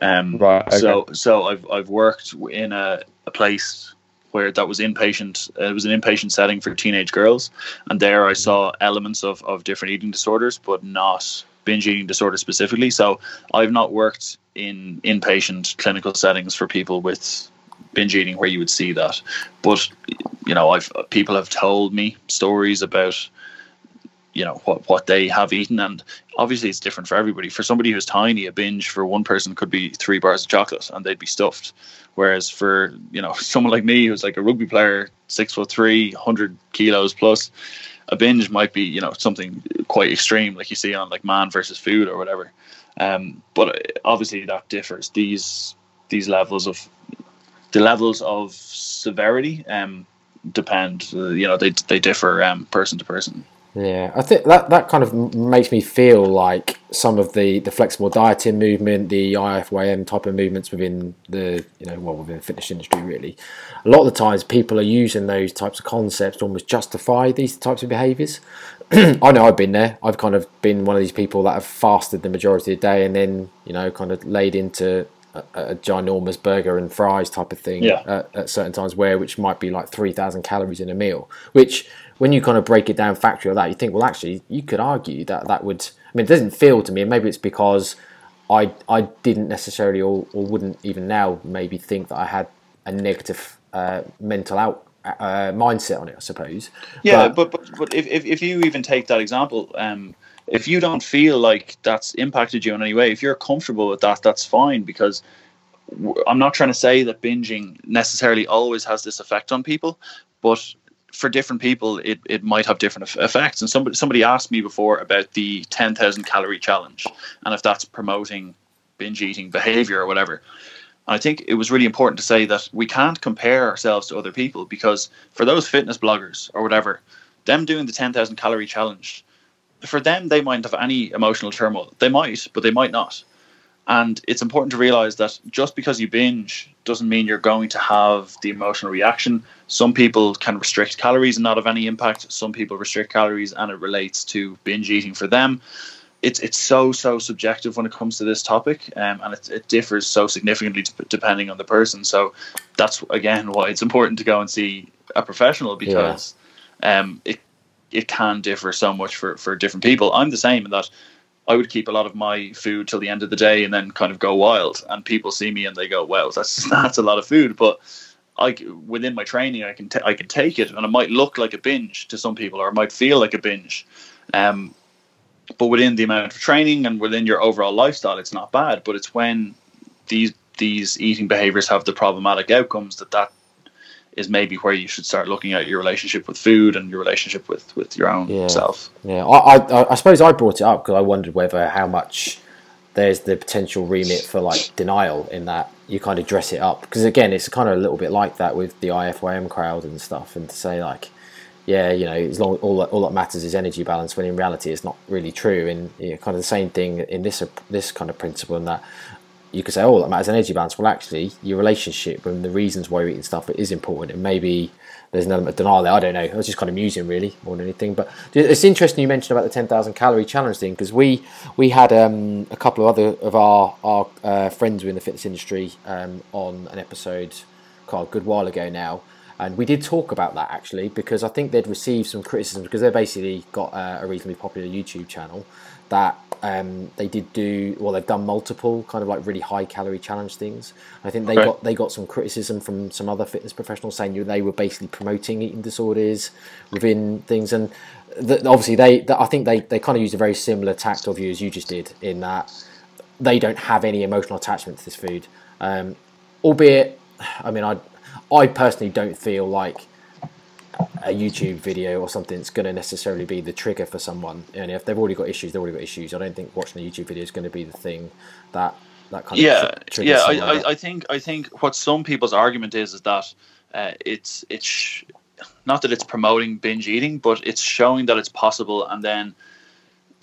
S3: Um, right. Okay. So, so I've I've worked in a, a place where that was inpatient. It was an inpatient setting for teenage girls, and there I saw elements of of different eating disorders, but not binge eating disorder specifically. So I've not worked in inpatient clinical settings for people with binge eating where you would see that. But you know, I've people have told me stories about you know what what they have eaten and obviously it's different for everybody. For somebody who's tiny a binge for one person could be three bars of chocolate and they'd be stuffed. Whereas for you know (laughs) someone like me who's like a rugby player six foot three 100 kilos plus a binge might be you know something quite extreme like you see on like man versus food or whatever. Um, but obviously that differs. These these levels of the levels of severity um, depend uh, you know they, they differ um, person to person
S1: yeah, I think that, that kind of makes me feel like some of the, the flexible dieting movement, the IFYM type of movements within the you know well within the fitness industry really. A lot of the times people are using those types of concepts to almost justify these types of behaviours. (clears throat) I know I've been there. I've kind of been one of these people that have fasted the majority of the day and then you know kind of laid into a, a ginormous burger and fries type of thing
S3: yeah.
S1: at, at certain times where which might be like three thousand calories in a meal, which when you kind of break it down factory or that, you think, well, actually, you could argue that that would. I mean, it doesn't feel to me, and maybe it's because I I didn't necessarily or, or wouldn't even now maybe think that I had a negative uh, mental out uh, mindset on it. I suppose.
S3: Yeah, but but, but, but if, if if you even take that example. Um, if you don't feel like that's impacted you in any way, if you're comfortable with that, that's fine because I'm not trying to say that binging necessarily always has this effect on people, but for different people, it, it might have different effects. And somebody somebody asked me before about the ten thousand calorie challenge, and if that's promoting binge eating behavior or whatever. And I think it was really important to say that we can't compare ourselves to other people because for those fitness bloggers or whatever, them doing the ten thousand calorie challenge, for them they might have any emotional turmoil. They might, but they might not. And it's important to realize that just because you binge doesn't mean you're going to have the emotional reaction. Some people can restrict calories and not have any impact. Some people restrict calories and it relates to binge eating for them. It's it's so so subjective when it comes to this topic, um, and it, it differs so significantly depending on the person. So that's again why it's important to go and see a professional because yeah. um, it it can differ so much for for different people. I'm the same in that I would keep a lot of my food till the end of the day and then kind of go wild. And people see me and they go, "Wow, that's (laughs) that's a lot of food." But I within my training, I can t- I can take it, and it might look like a binge to some people, or it might feel like a binge. Um, but within the amount of training and within your overall lifestyle, it's not bad. But it's when these these eating behaviors have the problematic outcomes that that is maybe where you should start looking at your relationship with food and your relationship with with your own
S1: Yeah.
S3: self.
S1: Yeah, I, I, I suppose I brought it up because I wondered whether how much there's the potential remit for like denial in that you kind of dress it up because again it's kind of a little bit like that with the IFYM crowd and stuff and to say like yeah you know as long all that, all that matters is energy balance when in reality it's not really true and you know, kind of the same thing in this this kind of principle and that you could say oh that matters energy balance well actually your relationship and the reasons why you're eating stuff is important and maybe there's an element of denial there. I don't know. I was just kind of musing really more than anything. But it's interesting you mentioned about the 10,000 calorie challenge thing because we we had um, a couple of other of our our uh, friends within the fitness industry um, on an episode called a good while ago now. And we did talk about that actually because I think they'd received some criticism because they basically got uh, a reasonably popular YouTube channel that um, they did do well they've done multiple kind of like really high calorie challenge things. I think they
S3: Okay.
S1: got they got some criticism from some other fitness professionals saying you they were basically promoting eating disorders within things. And th obviously they th- i think they, they kind of used a very similar tact of you as you just did in that they don't have any emotional attachment to this food. Um, albeit i mean i i personally don't feel like a YouTube video or something that's going to necessarily be the trigger for someone. And if they've already got issues, they've already got issues. I don't think watching a YouTube video is going to be the thing that that kind
S3: yeah,
S1: of tr-
S3: yeah. I, I, I think I think what some people's argument is is that uh, it's it's not that it's promoting binge eating, but it's showing that it's possible, and then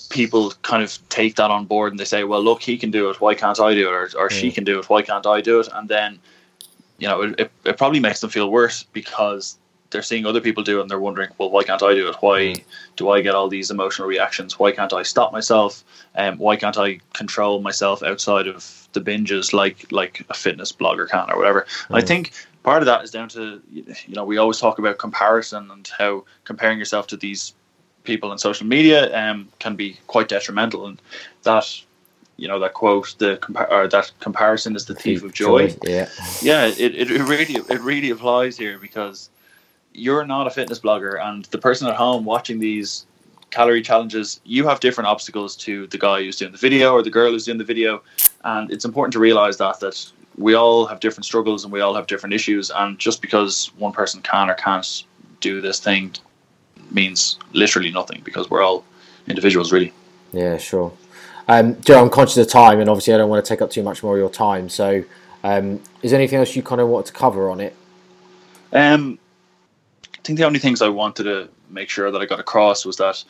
S3: people kind of take that on board and they say, "Well, look, he can do it. Why can't I do it? Or, or she
S1: Mm.
S3: can do it. Why can't I do it?" And then you know, it, it, it probably makes them feel worse because they're seeing other people do it and they're wondering, well, why can't I do it? Why
S1: Mm.
S3: do I get all these emotional reactions? Why can't I stop myself? Um, why can't I control myself outside of the binges like like a fitness blogger can or whatever? And I
S1: Mm.
S3: think part of that is down to you know we always talk about comparison and how comparing yourself to these people on social media um, can be quite detrimental and that you know that quote the compa- or that comparison is the thief of joy
S1: Yeah,
S3: yeah, it, it, it really it really applies here because you're not a fitness blogger and the person at home watching these calorie challenges, you have different obstacles to the guy who's doing the video or the girl who's doing the video. And it's important to realize that that we all have different struggles and we all have different issues and just because one person can or can't do this thing means literally nothing because we're all individuals really.
S1: yeah, sure. Um, Joe, I'm conscious of time, and obviously I don't want to take up too much more of your time. So, um, is there anything else you kind of want to cover on it?
S3: Um, think the only things I wanted to make sure that I got across was that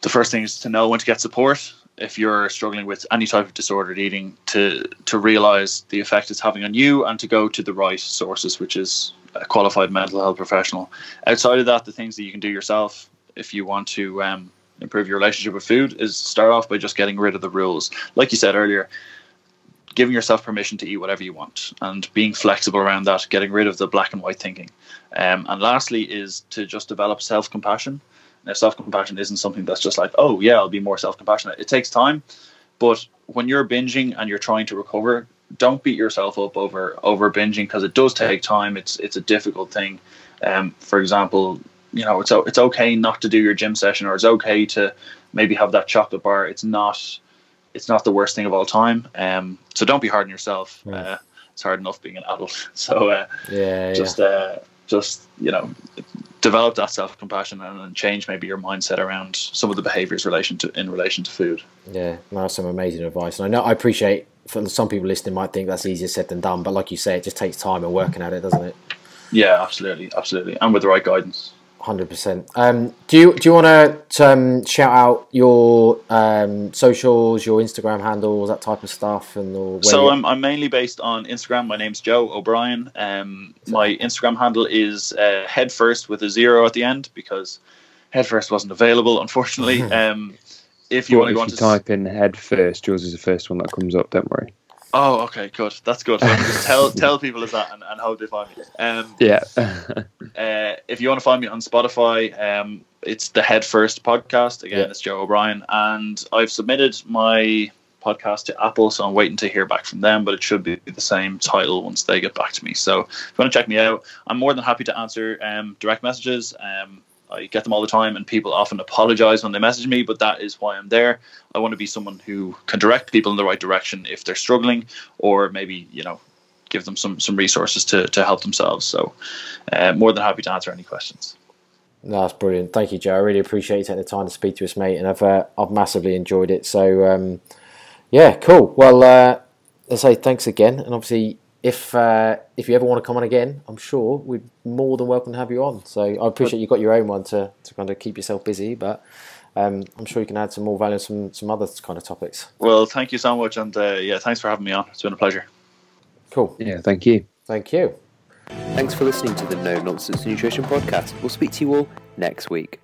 S3: the first thing is to know when to get support. If you're struggling with any type of disordered eating to to realize the effect it's having on you and to go to the right sources which is a qualified mental health professional. Outside of that the things that you can do yourself if you want to um, improve your relationship with food is start off by just getting rid of the rules. Like you said earlier giving yourself permission to eat whatever you want and being flexible around that, getting rid of the black and white thinking. Um, and lastly, is to just develop self compassion. Now, self compassion isn't something that's just like, oh, yeah, I'll be more self compassionate. It takes time. But when you're binging and you're trying to recover, don't beat yourself up over over binging because it does take time. It's it's a difficult thing. Um, for example, you know, it's it's okay not to do your gym session, or it's okay to maybe have that chocolate bar. It's not it's not the worst thing of all time. Um, so don't be hard on yourself.
S1: Right.
S3: Uh, it's hard enough being an adult. (laughs) So uh,
S1: Yeah,
S3: just uh, just you know develop that self compassion and, and change maybe your mindset around some of the behaviors relation to in relation to food.
S1: yeah, yeah. That's some amazing advice, and I know I appreciate. For some people listening, might think that's easier said than done, but like you say, it just takes time and working at it, doesn't it?
S3: Yeah, absolutely, absolutely, and with the right guidance.
S1: Hundred percent. Um, do you do you want to um, shout out your um, socials, your Instagram handles, that type of stuff, and or where
S3: So I'm, I'm mainly based on Instagram. My name's Joe O'Brien. Um, my Instagram handle is uh, head first with a zero at the end because headfirst wasn't available, unfortunately. (laughs) um, if you
S2: Well,
S3: want to go on to
S2: type in headfirst, first, yours is the first one that comes up. Don't worry.
S3: Oh, okay, good. That's good. Just tell (laughs) tell people is that and, and hope they find me. Um,
S2: Yeah. (laughs)
S3: uh, if you want to find me on Spotify, um, it's the Head First podcast. Again,
S1: Yeah.
S3: it's Joe O'Brien, and I've submitted my podcast to Apple, so I'm waiting to hear back from them. But it should be the same title once they get back to me. So if you want to check me out, I'm more than happy to answer um, direct messages. Um, I get them all the time, and people often apologize when they message me, but that is why I'm there. I want to be someone who can direct people in the right direction if they're struggling, or maybe you know give them some some resources to to help themselves. So, uh, more than happy to answer any questions.
S1: That's brilliant. Thank you, Joe. I really appreciate you taking the time to speak to us, mate, and I've uh, I've massively enjoyed it. So um, yeah, cool. Well, uh, let's say thanks again, and obviously. If uh, if you ever want to come on again, I'm sure we'd more than welcome to have you on. So I appreciate you got your own one to, to kind of keep yourself busy, but um, I'm sure you can add some more value, some some other kind of topics.
S3: Well, thank you so much, and uh, yeah, thanks for having me on. It's been a pleasure.
S1: Cool.
S2: Yeah, thank you.
S1: Thank you.
S2: Thanks for listening to the No Nonsense Nutrition Podcast. We'll speak to you all next week.